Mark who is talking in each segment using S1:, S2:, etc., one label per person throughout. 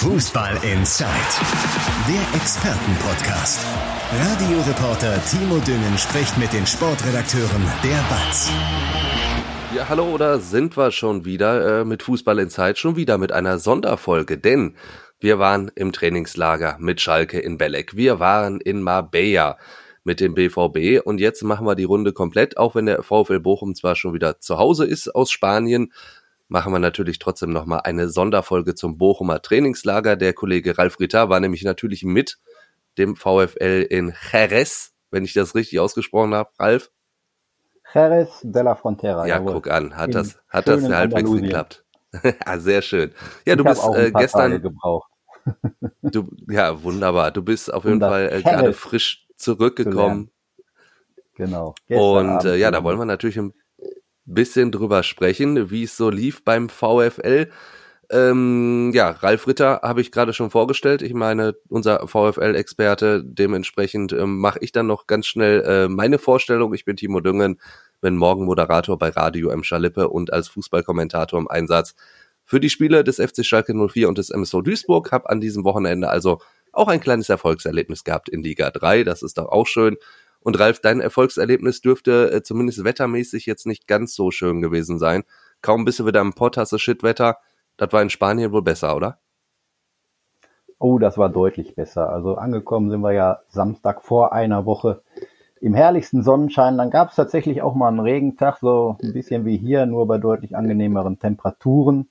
S1: Fußball Inside, der Expertenpodcast. Radioreporter Timo Düngen spricht mit den Sportredakteuren der BATS.
S2: Ja, hallo, oder sind wir schon wieder äh, mit Fußball Inside, schon wieder mit einer Sonderfolge, denn wir waren im Trainingslager mit Schalke in Belek, wir waren in Marbella mit dem BVB und jetzt machen wir die Runde komplett, auch wenn der VfL Bochum zwar schon wieder zu Hause ist aus Spanien, machen wir natürlich trotzdem nochmal eine Sonderfolge zum Bochumer Trainingslager. Der Kollege Ralf Ritter war nämlich natürlich mit dem VfL in Jerez, wenn ich das richtig ausgesprochen habe, Ralf.
S3: Jerez de la Frontera.
S2: Ja, jawohl. guck an, hat das, hat das halbwegs geklappt. ah, sehr schön. Ja, du ich bist äh, gestern. du, ja, wunderbar. Du bist auf jeden Fall äh, gerade frisch zurückgekommen.
S3: Genau.
S2: Und äh, ja, da wollen wir natürlich ein bisschen drüber sprechen, wie es so lief beim VfL. Ähm, ja, Ralf Ritter habe ich gerade schon vorgestellt. Ich meine, unser VfL-Experte. Dementsprechend ähm, mache ich dann noch ganz schnell äh, meine Vorstellung. Ich bin Timo Düngen, bin morgen Moderator bei Radio M. Schalippe und als Fußballkommentator im Einsatz für die Spiele des FC Schalke 04 und des MSV Duisburg. Habe an diesem Wochenende also auch ein kleines Erfolgserlebnis gehabt in Liga 3. Das ist doch auch schön. Und Ralf, dein Erfolgserlebnis dürfte äh, zumindest wettermäßig jetzt nicht ganz so schön gewesen sein. Kaum bist du wieder im Pott, hast du Shitwetter. Das war in Spanien wohl besser, oder?
S3: Oh, das war deutlich besser. Also angekommen sind wir ja Samstag vor einer Woche im herrlichsten Sonnenschein. Dann gab es tatsächlich auch mal einen Regentag, so ein bisschen wie hier, nur bei deutlich angenehmeren Temperaturen.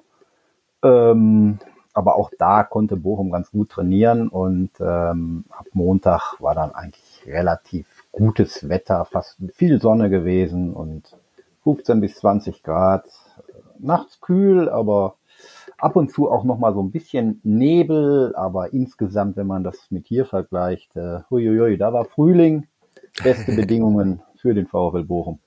S3: Ähm, aber auch da konnte Bochum ganz gut trainieren und ähm, ab Montag war dann eigentlich relativ gutes Wetter, fast viel Sonne gewesen und 15 bis 20 Grad. Nachts kühl, aber ab und zu auch noch mal so ein bisschen Nebel, aber insgesamt, wenn man das mit hier vergleicht, äh, huiuiui, da war Frühling, beste Bedingungen für den VfL Bochum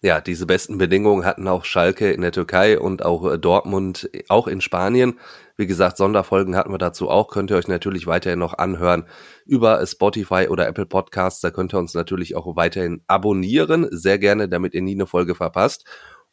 S2: ja, diese besten Bedingungen hatten auch Schalke in der Türkei und auch äh, Dortmund äh, auch in Spanien. Wie gesagt, Sonderfolgen hatten wir dazu auch. Könnt ihr euch natürlich weiterhin noch anhören über Spotify oder Apple Podcasts. Da könnt ihr uns natürlich auch weiterhin abonnieren. Sehr gerne, damit ihr nie eine Folge verpasst.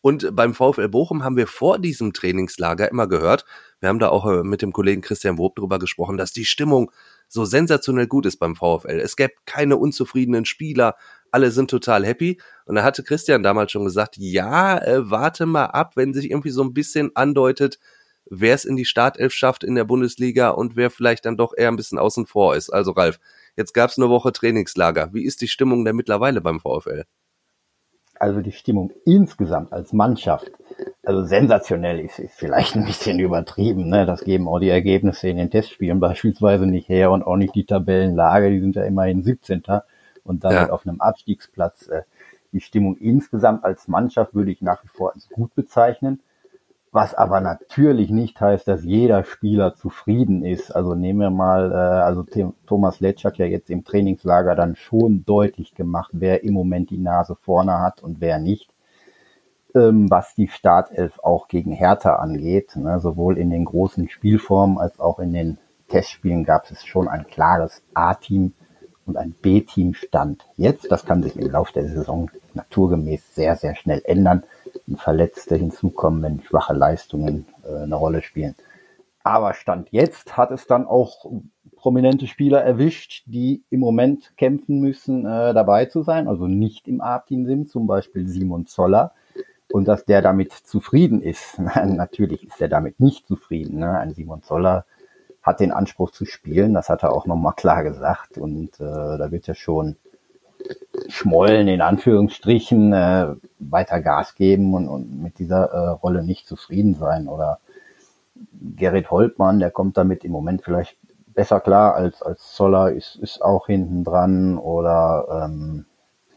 S2: Und beim VfL Bochum haben wir vor diesem Trainingslager immer gehört, wir haben da auch äh, mit dem Kollegen Christian Wob drüber gesprochen, dass die Stimmung so sensationell gut ist beim VfL. Es gäbe keine unzufriedenen Spieler, alle sind total happy. Und da hatte Christian damals schon gesagt, ja, äh, warte mal ab, wenn sich irgendwie so ein bisschen andeutet, wer es in die Startelf schafft in der Bundesliga und wer vielleicht dann doch eher ein bisschen außen vor ist. Also Ralf, jetzt gab es eine Woche Trainingslager. Wie ist die Stimmung denn mittlerweile beim VfL?
S3: Also die Stimmung insgesamt als Mannschaft, also sensationell ist, ist vielleicht ein bisschen übertrieben. Ne? Das geben auch die Ergebnisse in den Testspielen beispielsweise nicht her und auch nicht die Tabellenlage. Die sind ja immerhin 17 und damit ja. auf einem Abstiegsplatz. Äh, die Stimmung insgesamt als Mannschaft würde ich nach wie vor als gut bezeichnen. Was aber natürlich nicht heißt, dass jeder Spieler zufrieden ist. Also nehmen wir mal, äh, also Thomas Letsch hat ja jetzt im Trainingslager dann schon deutlich gemacht, wer im Moment die Nase vorne hat und wer nicht. Ähm, was die Startelf auch gegen Hertha angeht, ne, sowohl in den großen Spielformen als auch in den Testspielen gab es schon ein klares A-Team und ein B-Team stand jetzt. Das kann sich im Laufe der Saison naturgemäß sehr, sehr schnell ändern, wenn Verletzte hinzukommen, wenn schwache Leistungen äh, eine Rolle spielen. Aber Stand jetzt hat es dann auch prominente Spieler erwischt, die im Moment kämpfen müssen, äh, dabei zu sein, also nicht im A-Team sind, zum Beispiel Simon Zoller. Und dass der damit zufrieden ist. Natürlich ist er damit nicht zufrieden. Ne? Ein Simon Zoller hat den Anspruch zu spielen. Das hat er auch nochmal klar gesagt. Und äh, da wird er schon schmollen, in Anführungsstrichen, äh, weiter Gas geben und, und mit dieser äh, Rolle nicht zufrieden sein. Oder Gerrit Holtmann, der kommt damit im Moment vielleicht besser klar als, als Zoller, ist, ist auch hinten dran. Oder ähm,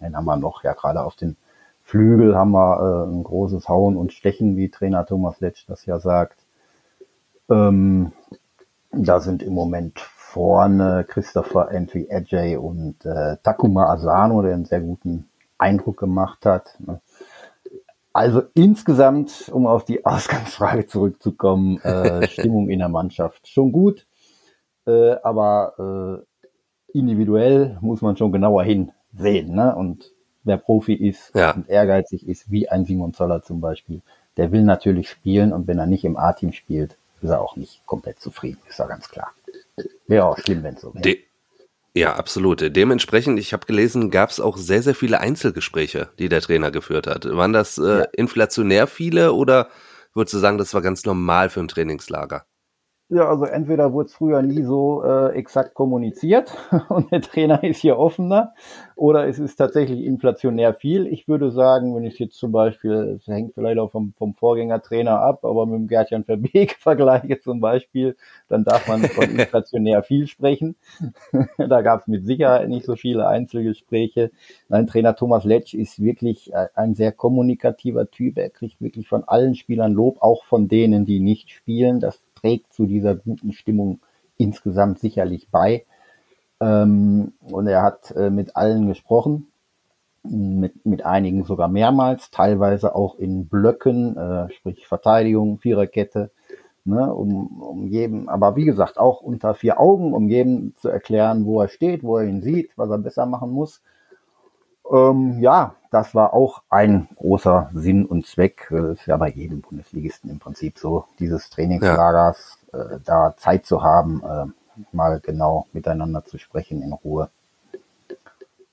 S3: den haben wir noch, ja gerade auf den Flügel haben wir äh, ein großes Hauen und Stechen, wie Trainer Thomas Letsch das ja sagt. Ähm, da sind im Moment vorne Christopher Entry Ajay und äh, Takuma Asano, der einen sehr guten Eindruck gemacht hat. Ne? Also insgesamt, um auf die Ausgangsfrage zurückzukommen, äh, Stimmung in der Mannschaft schon gut, äh, aber äh, individuell muss man schon genauer hinsehen. Ne? Und wer Profi ist ja. und ehrgeizig ist, wie ein Simon Zoller zum Beispiel, der will natürlich spielen und wenn er nicht im A-Team spielt, ist er auch nicht komplett zufrieden, ist ja ganz klar. Wäre auch schlimm, wenn es so wäre.
S2: Ja, absolut. Dementsprechend, ich habe gelesen, gab es auch sehr, sehr viele Einzelgespräche, die der Trainer geführt hat. Waren das äh, ja. inflationär viele oder würdest du sagen, das war ganz normal für ein Trainingslager?
S3: Ja, also entweder wurde es früher nie so äh, exakt kommuniziert und der Trainer ist hier offener oder es ist tatsächlich inflationär viel. Ich würde sagen, wenn ich jetzt zum Beispiel, es hängt vielleicht auch vom, vom Vorgängertrainer ab, aber mit dem Gertjan Verbeek vergleiche zum Beispiel, dann darf man von inflationär viel sprechen. da gab es mit Sicherheit nicht so viele Einzelgespräche. Nein, Trainer Thomas Letsch ist wirklich äh, ein sehr kommunikativer Typ. Er kriegt wirklich von allen Spielern Lob, auch von denen, die nicht spielen. Das trägt zu dieser guten Stimmung insgesamt sicherlich bei. Ähm, und er hat äh, mit allen gesprochen, mit, mit einigen sogar mehrmals, teilweise auch in Blöcken, äh, sprich Verteidigung, Viererkette, ne, um, um jedem, aber wie gesagt, auch unter vier Augen, um jedem zu erklären, wo er steht, wo er ihn sieht, was er besser machen muss. Ähm, ja, das war auch ein großer Sinn und Zweck. Das ist ja bei jedem Bundesligisten im Prinzip so, dieses Trainingslagers, ja. äh, da Zeit zu haben, äh, mal genau miteinander zu sprechen in Ruhe.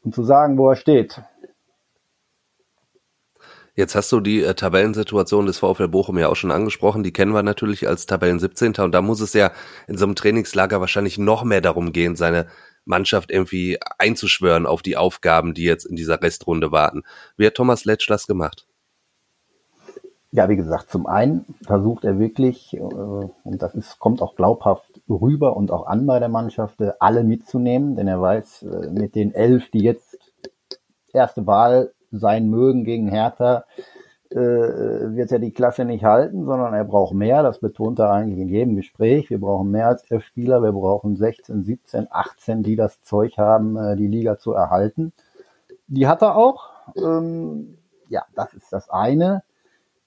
S3: Und zu sagen, wo er steht.
S2: Jetzt hast du die äh, Tabellensituation des VfL Bochum ja auch schon angesprochen. Die kennen wir natürlich als Tabellen 17. Und da muss es ja in so einem Trainingslager wahrscheinlich noch mehr darum gehen, seine Mannschaft irgendwie einzuschwören auf die Aufgaben, die jetzt in dieser Restrunde warten. Wie hat Thomas Letsch das gemacht?
S3: Ja, wie gesagt, zum einen versucht er wirklich, äh, und das ist, kommt auch glaubhaft rüber und auch an bei der Mannschaft, äh, alle mitzunehmen, denn er weiß, äh, mit den elf, die jetzt erste Wahl sein mögen gegen Hertha, äh, wird er die Klasse nicht halten, sondern er braucht mehr. Das betont er eigentlich in jedem Gespräch. Wir brauchen mehr als elf Spieler. Wir brauchen 16, 17, 18, die das Zeug haben, äh, die Liga zu erhalten. Die hat er auch. Ähm, ja, das ist das eine.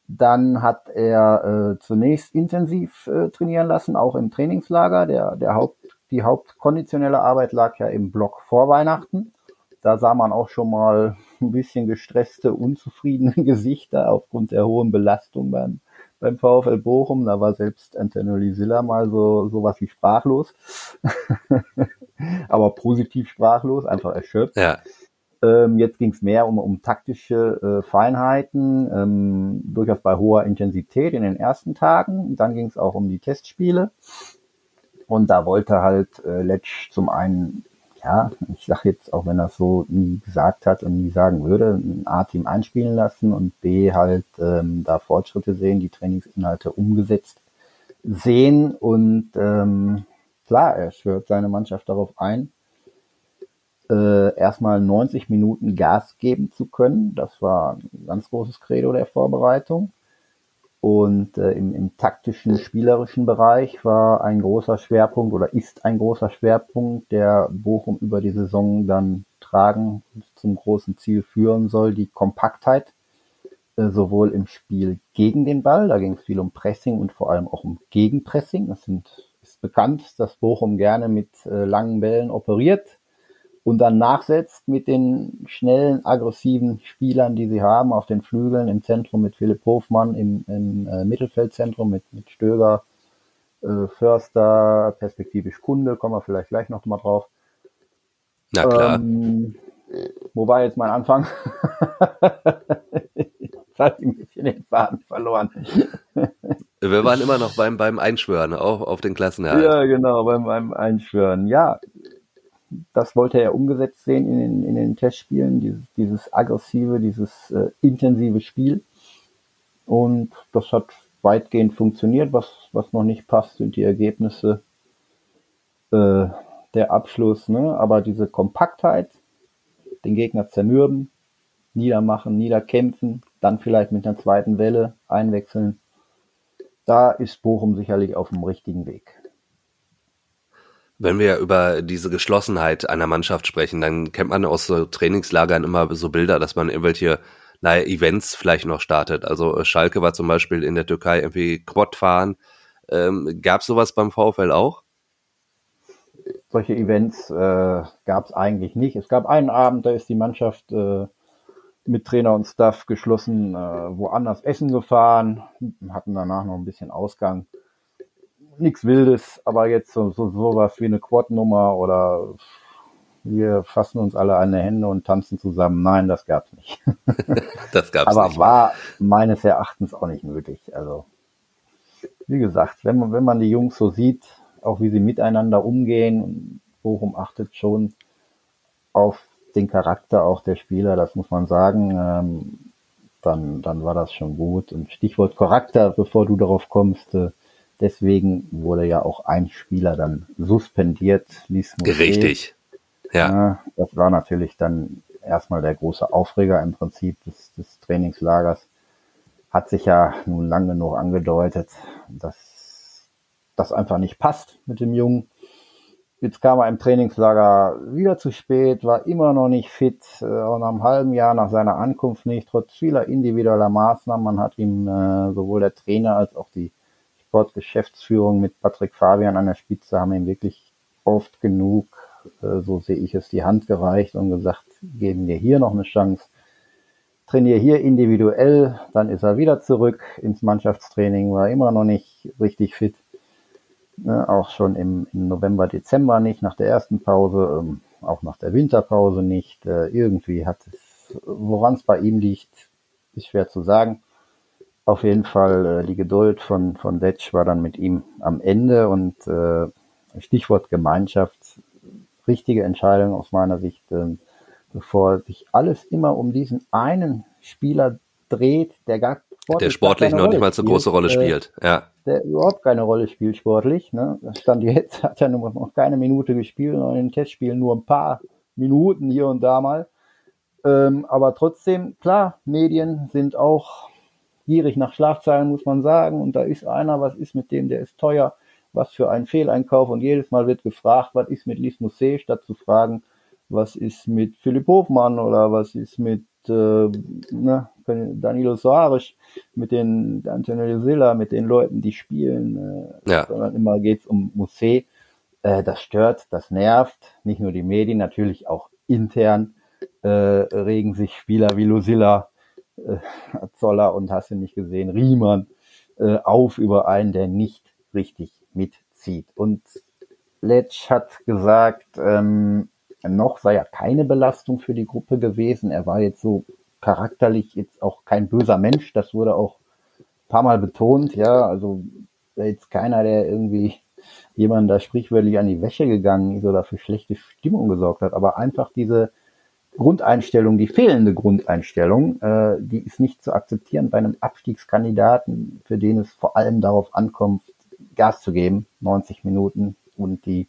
S3: Dann hat er äh, zunächst intensiv äh, trainieren lassen, auch im Trainingslager. Der, der Haupt, die hauptkonditionelle Arbeit lag ja im Block vor Weihnachten. Da sah man auch schon mal ein bisschen gestresste, unzufriedene Gesichter aufgrund der hohen Belastung beim, beim VfL Bochum. Da war selbst Antonio Silla mal so sowas wie sprachlos. Aber positiv sprachlos, einfach erschöpft. Ja. Ähm, jetzt ging es mehr um, um taktische äh, Feinheiten, ähm, durchaus bei hoher Intensität in den ersten Tagen. Dann ging es auch um die Testspiele. Und da wollte halt äh, Letsch zum einen ja, ich sage jetzt, auch wenn er es so nie gesagt hat und nie sagen würde, ein A-Team einspielen lassen und B halt ähm, da Fortschritte sehen, die Trainingsinhalte umgesetzt sehen und ähm, klar, er schwört seine Mannschaft darauf ein, äh, erstmal 90 Minuten Gas geben zu können. Das war ein ganz großes Credo der Vorbereitung. Und äh, im, im taktischen, spielerischen Bereich war ein großer Schwerpunkt oder ist ein großer Schwerpunkt, der Bochum über die Saison dann tragen zum großen Ziel führen soll, die Kompaktheit, äh, sowohl im Spiel gegen den Ball, da ging es viel um Pressing und vor allem auch um Gegenpressing. Es sind, ist bekannt, dass Bochum gerne mit äh, langen Bällen operiert, und dann nachsetzt mit den schnellen, aggressiven Spielern, die sie haben, auf den Flügeln, im Zentrum mit Philipp Hofmann, im, im äh, Mittelfeldzentrum mit, mit Stöger, äh, Förster, perspektivisch Kunde, kommen wir vielleicht gleich noch mal drauf.
S2: Na klar. Ähm,
S3: wo war jetzt mein Anfang? Jetzt habe ich ein bisschen den Faden verloren.
S2: Wir waren immer noch beim, beim Einschwören, auch auf den Klassenerhalt.
S3: Ja, genau, beim, beim Einschwören. Ja, das wollte er umgesetzt sehen in den, in den Testspielen, dieses, dieses aggressive, dieses äh, intensive Spiel. Und das hat weitgehend funktioniert. Was, was noch nicht passt, sind die Ergebnisse, äh, der Abschluss. Ne? Aber diese Kompaktheit, den Gegner zermürben, niedermachen, niederkämpfen, dann vielleicht mit einer zweiten Welle einwechseln. Da ist Bochum sicherlich auf dem richtigen Weg.
S2: Wenn wir über diese Geschlossenheit einer Mannschaft sprechen, dann kennt man aus so Trainingslagern immer so Bilder, dass man irgendwelche naja, Events vielleicht noch startet. Also äh, Schalke war zum Beispiel in der Türkei irgendwie Quad fahren. Ähm, Gab es sowas beim VfL auch?
S3: Solche Events äh, gab es eigentlich nicht. Es gab einen Abend, da ist die Mannschaft äh, mit Trainer und Staff geschlossen äh, woanders essen gefahren, hatten danach noch ein bisschen Ausgang nichts Wildes, aber jetzt so, so sowas wie eine Quad-Nummer oder wir fassen uns alle an die Hände und tanzen zusammen. Nein, das gab's nicht.
S2: das gab's
S3: aber
S2: nicht.
S3: war meines Erachtens auch nicht nötig. Also wie gesagt, wenn man wenn man die Jungs so sieht, auch wie sie miteinander umgehen, Bochum achtet schon auf den Charakter auch der Spieler, das muss man sagen. Ähm, dann, dann war das schon gut. Und Stichwort Charakter, bevor du darauf kommst, äh, deswegen wurde ja auch ein Spieler dann suspendiert, Lies
S2: Richtig.
S3: Ja. Das war natürlich dann erstmal der große Aufreger im Prinzip des, des Trainingslagers. Hat sich ja nun lang genug angedeutet, dass das einfach nicht passt mit dem Jungen. Jetzt kam er im Trainingslager wieder zu spät, war immer noch nicht fit, äh, auch nach einem halben Jahr nach seiner Ankunft nicht, trotz vieler individueller Maßnahmen. Man hat ihm äh, sowohl der Trainer als auch die Sportgeschäftsführung mit Patrick Fabian an der Spitze haben ihm wirklich oft genug, äh, so sehe ich es, die Hand gereicht und gesagt, geben wir hier noch eine Chance, trainiere hier individuell, dann ist er wieder zurück ins Mannschaftstraining, war immer noch nicht richtig fit Ne, auch schon im, im, November, Dezember nicht, nach der ersten Pause, ähm, auch nach der Winterpause nicht. Äh, irgendwie hat es, woran es bei ihm liegt, ist schwer zu sagen. Auf jeden Fall äh, die Geduld von, von Letsch war dann mit ihm am Ende und äh, Stichwort Gemeinschaft, richtige Entscheidung aus meiner Sicht, äh, bevor sich alles immer um diesen einen Spieler dreht, der gar
S2: sportlich der sportlich noch nicht mal so große Rolle äh, spielt. Ja.
S3: Der überhaupt keine Rolle spielt sportlich. Ne? Stand jetzt, hat er noch keine Minute gespielt, und in den Testspielen nur ein paar Minuten hier und da mal. Ähm, aber trotzdem, klar, Medien sind auch gierig nach Schlagzeilen, muss man sagen. Und da ist einer, was ist mit dem, der ist teuer, was für ein Fehleinkauf. Und jedes Mal wird gefragt, was ist mit Lis Musset, statt zu fragen, was ist mit Philipp Hofmann oder was ist mit äh, ne, Danilo Soares, mit den Antonio Silla, mit den Leuten, die spielen, äh, ja. sondern immer geht's um Musee. Äh, das stört, das nervt, nicht nur die Medien, natürlich auch intern äh, regen sich Spieler wie Lucilla, äh, Zoller und hast du nicht gesehen, Riemann äh, auf über einen, der nicht richtig mitzieht. Und Letsch hat gesagt, ähm, noch sei er keine Belastung für die Gruppe gewesen. Er war jetzt so charakterlich jetzt auch kein böser Mensch. Das wurde auch ein paar Mal betont. Ja, also jetzt keiner, der irgendwie jemand da sprichwörtlich an die Wäsche gegangen ist oder für schlechte Stimmung gesorgt hat. Aber einfach diese Grundeinstellung, die fehlende Grundeinstellung, äh, die ist nicht zu akzeptieren bei einem Abstiegskandidaten, für den es vor allem darauf ankommt, Gas zu geben, 90 Minuten und die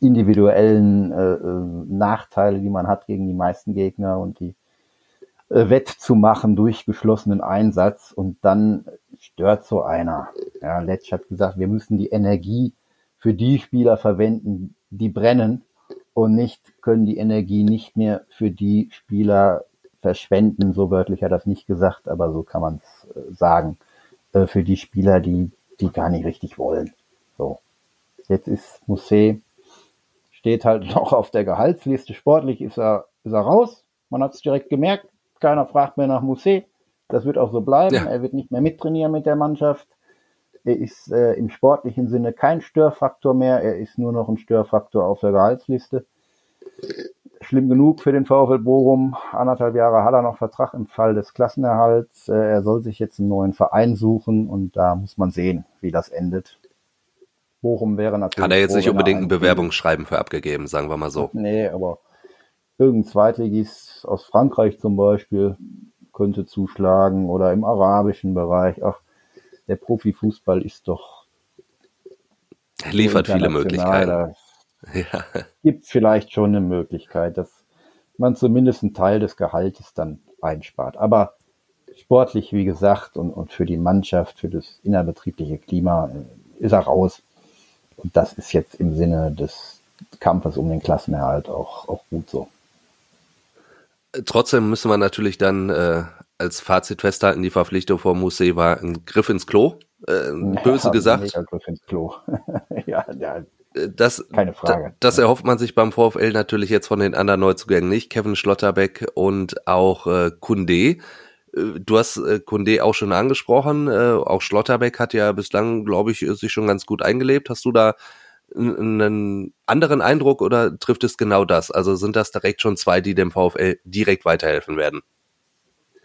S3: individuellen äh, äh, Nachteile, die man hat gegen die meisten Gegner und die äh, wettzumachen durch geschlossenen Einsatz und dann stört so einer. Ja, Letsch hat gesagt, wir müssen die Energie für die Spieler verwenden, die brennen und nicht können die Energie nicht mehr für die Spieler verschwenden. So wörtlich hat er das nicht gesagt, aber so kann man es äh, sagen. Äh, für die Spieler, die, die gar nicht richtig wollen. So. Jetzt ist Musset steht halt noch auf der Gehaltsliste. Sportlich ist er, ist er raus. Man hat es direkt gemerkt. Keiner fragt mehr nach Musset. Das wird auch so bleiben. Ja. Er wird nicht mehr mittrainieren mit der Mannschaft. Er ist äh, im sportlichen Sinne kein Störfaktor mehr. Er ist nur noch ein Störfaktor auf der Gehaltsliste. Schlimm genug für den VfL Bochum. Anderthalb Jahre hat er noch Vertrag im Fall des Klassenerhalts. Äh, er soll sich jetzt einen neuen Verein suchen und da muss man sehen, wie das endet. Bochum wäre natürlich.
S2: Hat er jetzt nicht unbedingt ein Bewerbungsschreiben für abgegeben, sagen wir mal so.
S3: Nee, aber irgendein Zweitligist aus Frankreich zum Beispiel könnte zuschlagen oder im arabischen Bereich. Ach, der Profifußball ist doch.
S2: Er liefert viele Möglichkeiten.
S3: Ja. Gibt vielleicht schon eine Möglichkeit, dass man zumindest einen Teil des Gehaltes dann einspart. Aber sportlich, wie gesagt, und, und für die Mannschaft, für das innerbetriebliche Klima äh, ist er raus. Und das ist jetzt im Sinne des Kampfes um den Klassenerhalt auch, auch gut so.
S2: Trotzdem müssen wir natürlich dann äh, als Fazit festhalten, die Verpflichtung von Musee war ein Griff ins Klo, äh, böse ja, gesagt. Ein Griff ins Klo. ja, ja, äh, das, Keine Frage. Das erhofft man sich beim VfL natürlich jetzt von den anderen Neuzugängen nicht. Kevin Schlotterbeck und auch äh, Kunde äh, du hast äh, Kunde auch schon angesprochen, äh, auch Schlotterbeck hat ja bislang, glaube ich, sich schon ganz gut eingelebt. Hast du da einen anderen Eindruck oder trifft es genau das? Also sind das direkt schon zwei, die dem VfL direkt weiterhelfen werden?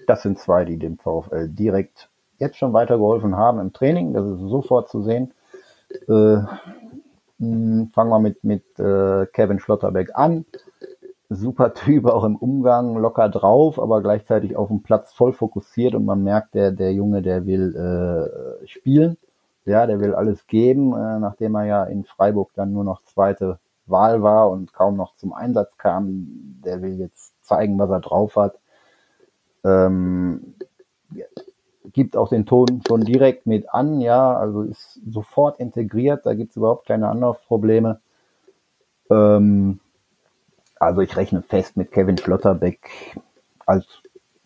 S3: Das sind zwei, die dem VfL direkt jetzt schon weitergeholfen haben im Training. Das ist sofort zu sehen. Äh, fangen wir mit, mit äh, Kevin Schlotterbeck an super Typ, auch im Umgang, locker drauf, aber gleichzeitig auf dem Platz voll fokussiert und man merkt, der, der Junge, der will äh, spielen. Ja, der will alles geben, äh, nachdem er ja in Freiburg dann nur noch zweite Wahl war und kaum noch zum Einsatz kam. Der will jetzt zeigen, was er drauf hat. Ähm, gibt auch den Ton schon direkt mit an, ja, also ist sofort integriert, da gibt's überhaupt keine Anlaufprobleme. Ähm, also ich rechne fest mit Kevin Schlotterbeck als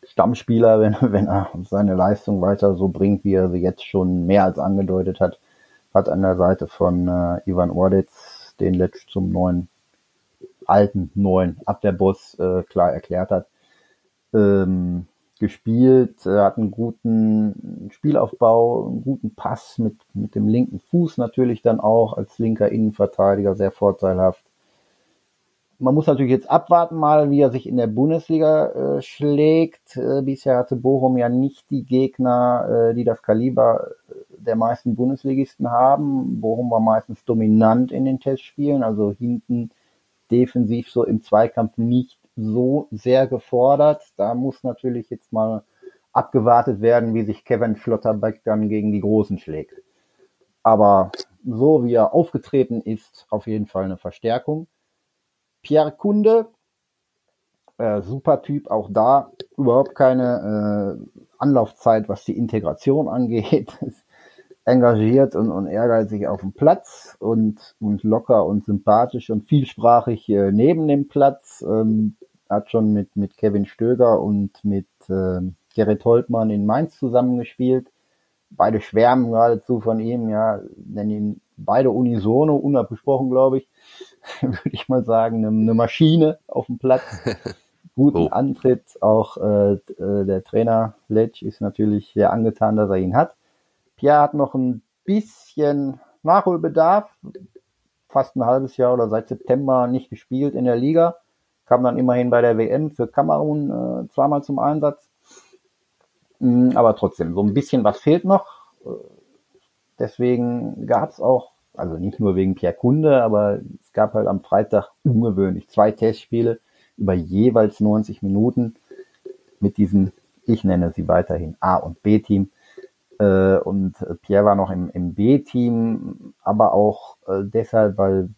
S3: Stammspieler, wenn, wenn er seine Leistung weiter so bringt, wie er sie jetzt schon mehr als angedeutet hat, hat an der Seite von äh, Ivan Ordetz, den letzt zum neuen, alten neuen Abwehrboss äh, klar erklärt hat, ähm, gespielt, äh, hat einen guten Spielaufbau, einen guten Pass mit, mit dem linken Fuß natürlich dann auch als linker Innenverteidiger sehr vorteilhaft man muss natürlich jetzt abwarten mal, wie er sich in der Bundesliga äh, schlägt. Äh, bisher hatte Bochum ja nicht die Gegner, äh, die das Kaliber äh, der meisten Bundesligisten haben. Bochum war meistens dominant in den Testspielen, also hinten defensiv so im Zweikampf nicht so sehr gefordert. Da muss natürlich jetzt mal abgewartet werden, wie sich Kevin Schlotterbeck dann gegen die Großen schlägt. Aber so wie er aufgetreten ist, auf jeden Fall eine Verstärkung. Pierre Kunde, äh, super Typ, auch da überhaupt keine äh, Anlaufzeit, was die Integration angeht. engagiert und, und ehrgeizig auf dem Platz und, und locker und sympathisch und vielsprachig äh, neben dem Platz. Ähm, hat schon mit, mit Kevin Stöger und mit äh, Gerrit Holtmann in Mainz zusammengespielt. Beide schwärmen geradezu von ihm, ja, nennen ihn beide unisono, unabgesprochen, glaube ich. würde ich mal sagen, eine, eine Maschine auf dem Platz. Guten oh. Antritt. Auch äh, äh, der Trainer Letsch ist natürlich sehr angetan, dass er ihn hat. Pierre hat noch ein bisschen Nachholbedarf. Fast ein halbes Jahr oder seit September nicht gespielt in der Liga. Kam dann immerhin bei der WM für Kamerun äh, zweimal zum Einsatz. Mm, aber trotzdem, so ein bisschen was fehlt noch. Äh, deswegen gab es auch also nicht nur wegen Pierre Kunde, aber es gab halt am Freitag ungewöhnlich zwei Testspiele über jeweils 90 Minuten mit diesem, ich nenne sie weiterhin A- und B-Team. Äh, und Pierre war noch im, im B-Team, aber auch äh, deshalb, weil,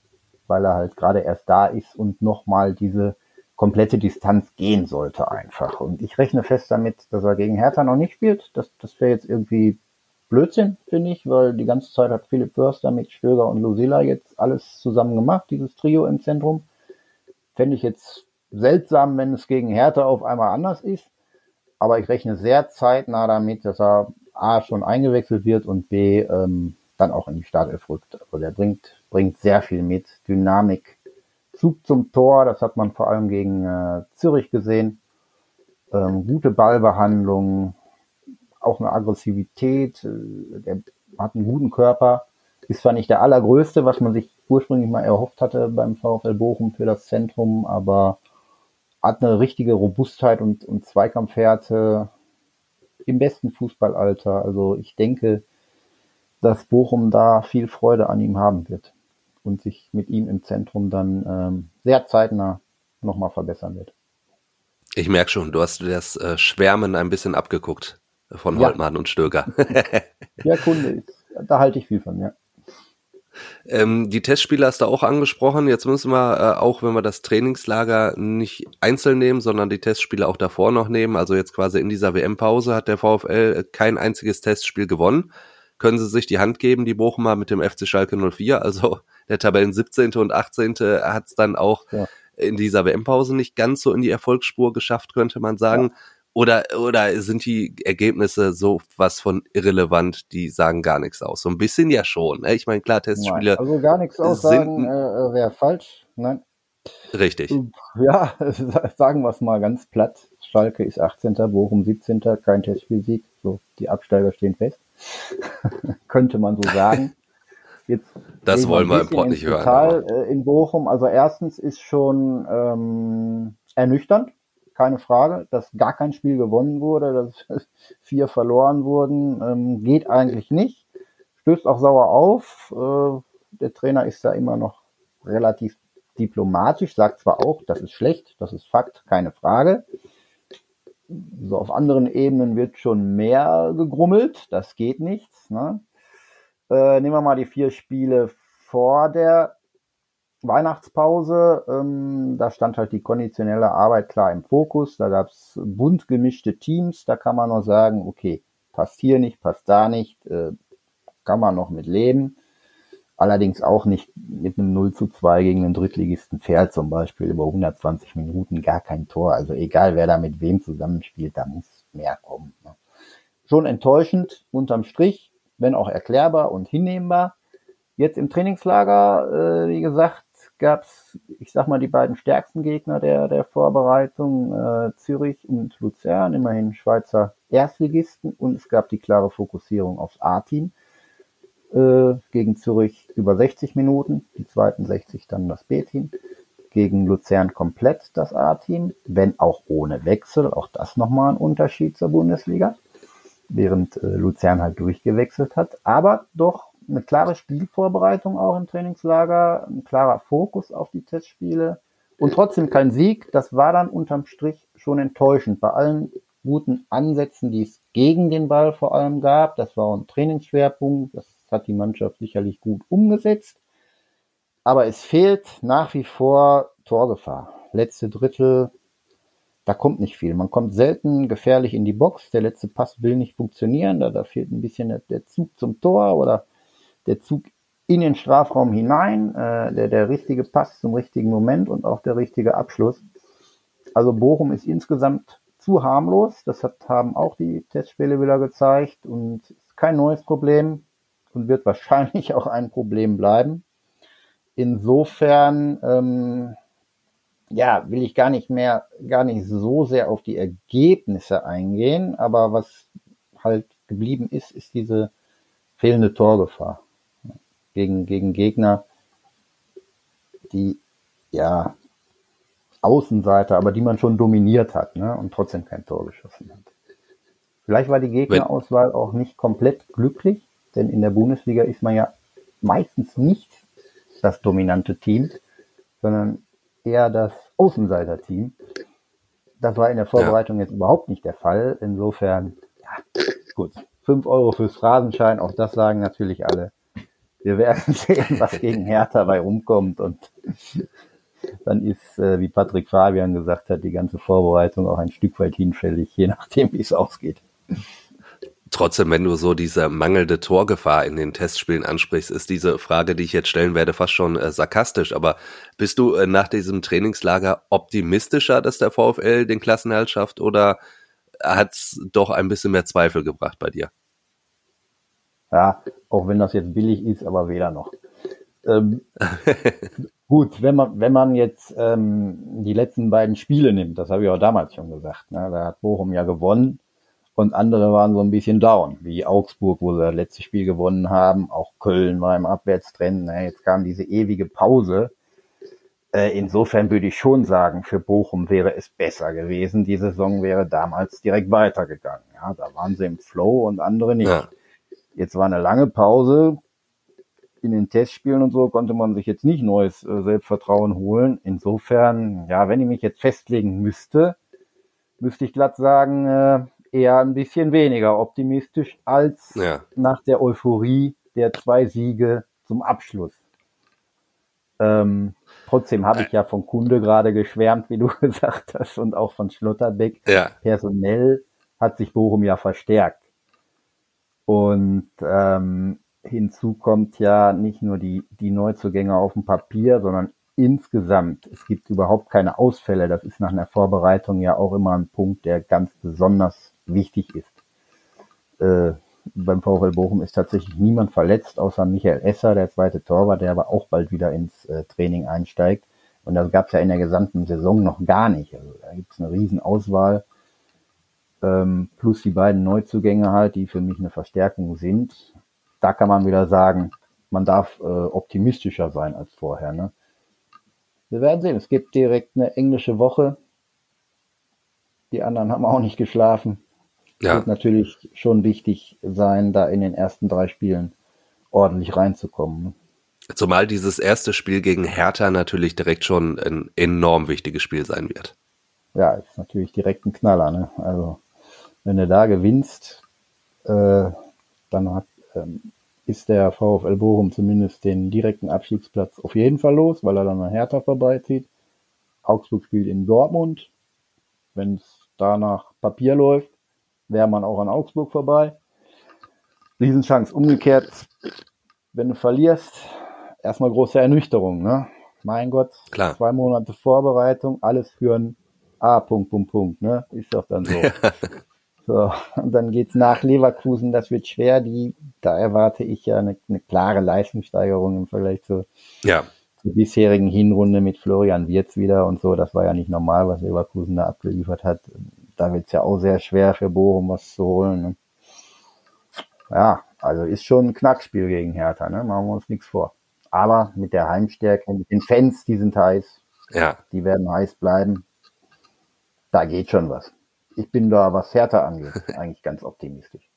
S3: weil er halt gerade erst da ist und nochmal diese komplette Distanz gehen sollte einfach. Und ich rechne fest damit, dass er gegen Hertha noch nicht spielt. Das, das wäre jetzt irgendwie Blödsinn, finde ich, weil die ganze Zeit hat Philipp Förster mit Stöger und Lucilla jetzt alles zusammen gemacht, dieses Trio im Zentrum. Fände ich jetzt seltsam, wenn es gegen Hertha auf einmal anders ist. Aber ich rechne sehr zeitnah damit, dass er A schon eingewechselt wird und B ähm, dann auch in die Startelf rückt. Also der bringt, bringt sehr viel mit. Dynamik, Zug zum Tor, das hat man vor allem gegen äh, Zürich gesehen. Ähm, gute Ballbehandlung, auch eine Aggressivität, äh, der hat einen guten Körper, ist zwar nicht der allergrößte, was man sich ursprünglich mal erhofft hatte beim VfL Bochum für das Zentrum, aber hat eine richtige Robustheit und, und Zweikampfhärte im besten Fußballalter. Also ich denke, dass Bochum da viel Freude an ihm haben wird und sich mit ihm im Zentrum dann ähm, sehr zeitnah nochmal verbessern wird.
S2: Ich merke schon, du hast das äh, Schwärmen ein bisschen abgeguckt von Holtmann ja. und Stöger.
S3: ja, Kunde, da halte ich viel von, ja.
S2: Ähm, die Testspiele hast du auch angesprochen. Jetzt müssen wir äh, auch, wenn wir das Trainingslager nicht einzeln nehmen, sondern die Testspiele auch davor noch nehmen. Also jetzt quasi in dieser WM-Pause hat der VfL kein einziges Testspiel gewonnen. Können sie sich die Hand geben, die Bochumer mit dem FC Schalke 04. Also der Tabellen 17. und 18. hat es dann auch ja. in dieser WM-Pause nicht ganz so in die Erfolgsspur geschafft, könnte man sagen. Ja. Oder, oder sind die Ergebnisse so was von irrelevant, die sagen gar nichts aus? So ein bisschen ja schon. Ne? Ich meine, klar, Testspiele.
S3: Also gar nichts aussagen äh wäre falsch. Nein.
S2: Richtig.
S3: Ja, sagen wir es mal ganz platt. Schalke ist 18. Bochum 17. Kein Testspielsieg. So, die Absteiger stehen fest. Könnte man so sagen.
S2: Jetzt das wollen wir im Pott nicht hören.
S3: Total, äh, in Bochum, also erstens ist schon ähm, ernüchternd, keine Frage, dass gar kein Spiel gewonnen wurde, dass vier verloren wurden, ähm, geht eigentlich nicht. Stößt auch sauer auf. Äh, der Trainer ist da immer noch relativ diplomatisch, sagt zwar auch, das ist schlecht, das ist Fakt, keine Frage. So auf anderen Ebenen wird schon mehr gegrummelt, das geht nichts. Ne? Äh, nehmen wir mal die vier Spiele vor der Weihnachtspause. Ähm, da stand halt die konditionelle Arbeit klar im Fokus. Da gab es bunt gemischte Teams. Da kann man noch sagen, okay, passt hier nicht, passt da nicht, äh, kann man noch mit leben. Allerdings auch nicht mit einem 0 zu 2 gegen einen Drittligisten Pferd zum Beispiel über 120 Minuten gar kein Tor. Also egal wer da mit wem zusammenspielt, da muss mehr kommen. Ne? Schon enttäuschend unterm Strich wenn auch erklärbar und hinnehmbar. Jetzt im Trainingslager, äh, wie gesagt, gab's, ich sag mal, die beiden stärksten Gegner der, der Vorbereitung, äh, Zürich und Luzern, immerhin Schweizer Erstligisten und es gab die klare Fokussierung aufs A-Team. Äh, gegen Zürich über 60 Minuten, die zweiten 60 dann das B-Team. Gegen Luzern komplett das A-Team, wenn auch ohne Wechsel, auch das nochmal ein Unterschied zur Bundesliga während äh, Luzern halt durchgewechselt hat. Aber doch eine klare Spielvorbereitung auch im Trainingslager, ein klarer Fokus auf die Testspiele und trotzdem kein Sieg. Das war dann unterm Strich schon enttäuschend. Bei allen guten Ansätzen, die es gegen den Ball vor allem gab, das war ein Trainingsschwerpunkt, das hat die Mannschaft sicherlich gut umgesetzt. Aber es fehlt nach wie vor Torgefahr. Letzte Drittel da kommt nicht viel. Man kommt selten gefährlich in die Box. Der letzte Pass will nicht funktionieren. Da, da fehlt ein bisschen der, der Zug zum Tor oder der Zug in den Strafraum hinein, äh, der, der richtige Pass zum richtigen Moment und auch der richtige Abschluss. Also Bochum ist insgesamt zu harmlos. Das hat, haben auch die Testspiele wieder gezeigt und ist kein neues Problem und wird wahrscheinlich auch ein Problem bleiben. Insofern ähm, ja, will ich gar nicht mehr, gar nicht so sehr auf die Ergebnisse eingehen, aber was halt geblieben ist, ist diese fehlende Torgefahr gegen, gegen Gegner, die, ja, Außenseiter, aber die man schon dominiert hat, ne, und trotzdem kein Tor geschossen hat. Vielleicht war die Gegnerauswahl auch nicht komplett glücklich, denn in der Bundesliga ist man ja meistens nicht das dominante Team, sondern eher das Außenseiter-Team. Das war in der Vorbereitung ja. jetzt überhaupt nicht der Fall. Insofern, ja, gut. Fünf Euro fürs Phrasenschein, auch das sagen natürlich alle. Wir werden sehen, was gegen Hertha bei rumkommt und dann ist, äh, wie Patrick Fabian gesagt hat, die ganze Vorbereitung auch ein Stück weit hinfällig, je nachdem, wie es ausgeht.
S2: Trotzdem, wenn du so diese mangelnde Torgefahr in den Testspielen ansprichst, ist diese Frage, die ich jetzt stellen werde, fast schon äh, sarkastisch. Aber bist du äh, nach diesem Trainingslager optimistischer, dass der VfL den Klassenerhalt schafft oder hat's doch ein bisschen mehr Zweifel gebracht bei dir?
S3: Ja, auch wenn das jetzt billig ist, aber weder noch. Ähm, gut, wenn man, wenn man jetzt ähm, die letzten beiden Spiele nimmt, das habe ich auch damals schon gesagt, ne, da hat Bochum ja gewonnen und andere waren so ein bisschen down, wie Augsburg, wo sie das letzte Spiel gewonnen haben. Auch Köln war im Abwärtstrend. Jetzt kam diese ewige Pause. Äh, insofern würde ich schon sagen, für Bochum wäre es besser gewesen. Die Saison wäre damals direkt weitergegangen. Ja, da waren sie im Flow und andere nicht. Ja. Jetzt war eine lange Pause. In den Testspielen und so konnte man sich jetzt nicht neues äh, Selbstvertrauen holen. Insofern, ja, wenn ich mich jetzt festlegen müsste, müsste ich glatt sagen, äh, eher ein bisschen weniger optimistisch als ja. nach der Euphorie der zwei Siege zum Abschluss. Ähm, trotzdem habe ich ja von Kunde gerade geschwärmt, wie du gesagt hast, und auch von Schlotterbeck. Ja. Personell hat sich Bochum ja verstärkt. Und ähm, hinzu kommt ja nicht nur die, die Neuzugänge auf dem Papier, sondern insgesamt. Es gibt überhaupt keine Ausfälle. Das ist nach einer Vorbereitung ja auch immer ein Punkt, der ganz besonders wichtig ist. Äh, beim VfL Bochum ist tatsächlich niemand verletzt, außer Michael Esser, der zweite Torwart, der aber auch bald wieder ins äh, Training einsteigt. Und das gab es ja in der gesamten Saison noch gar nicht. Also da gibt es eine Riesenauswahl. Ähm, plus die beiden Neuzugänge halt, die für mich eine Verstärkung sind. Da kann man wieder sagen, man darf äh, optimistischer sein als vorher. Ne? Wir werden sehen. Es gibt direkt eine englische Woche. Die anderen haben auch nicht geschlafen. Ja. Wird natürlich schon wichtig sein, da in den ersten drei Spielen ordentlich reinzukommen. Ne?
S2: Zumal dieses erste Spiel gegen Hertha natürlich direkt schon ein enorm wichtiges Spiel sein wird.
S3: Ja, ist natürlich direkt ein Knaller. Ne? Also wenn du da gewinnst, äh, dann hat, ähm, ist der VfL Bochum zumindest den direkten Abstiegsplatz auf jeden Fall los, weil er dann an Hertha vorbeizieht. Augsburg spielt in Dortmund. Wenn es da nach Papier läuft, wäre man auch an Augsburg vorbei. Riesenchance. Umgekehrt, wenn du verlierst, erstmal große Ernüchterung, ne? Mein Gott,
S2: Klar.
S3: zwei Monate Vorbereitung, alles für ein A, Punkt, Punkt, Punkt, ne? Ist doch dann so. so, und dann geht's nach Leverkusen, das wird schwer, die, da erwarte ich ja eine, eine klare Leistungssteigerung im Vergleich zu,
S2: ja.
S3: zur bisherigen Hinrunde mit Florian Wirz wieder und so. Das war ja nicht normal, was Leverkusen da abgeliefert hat. Da wird's ja auch sehr schwer für Bochum was zu holen. Ne? Ja, also ist schon ein Knackspiel gegen Hertha, ne? Machen wir uns nichts vor. Aber mit der Heimstärke, mit den Fans, die sind heiß.
S2: Ja.
S3: Die werden heiß bleiben. Da geht schon was. Ich bin da, was Hertha angeht, eigentlich ganz optimistisch.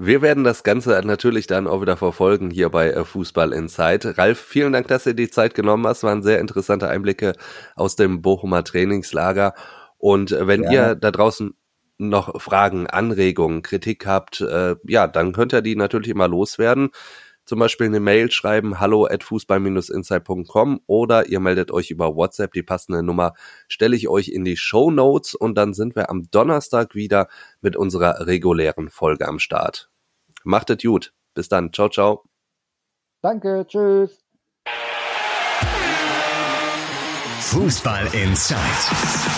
S2: Wir werden das Ganze natürlich dann auch wieder verfolgen hier bei äh, Fußball Inside. Ralf, vielen Dank, dass du die Zeit genommen hast. Waren sehr interessante Einblicke aus dem Bochumer Trainingslager. Und äh, wenn ja. ihr da draußen noch Fragen, Anregungen, Kritik habt, äh, ja, dann könnt ihr die natürlich immer loswerden zum Beispiel eine Mail schreiben, hallo at fußball-insight.com oder ihr meldet euch über WhatsApp, die passende Nummer stelle ich euch in die Show Notes und dann sind wir am Donnerstag wieder mit unserer regulären Folge am Start. Macht es gut. Bis dann. Ciao, ciao.
S3: Danke. Tschüss.
S1: Fußball Inside.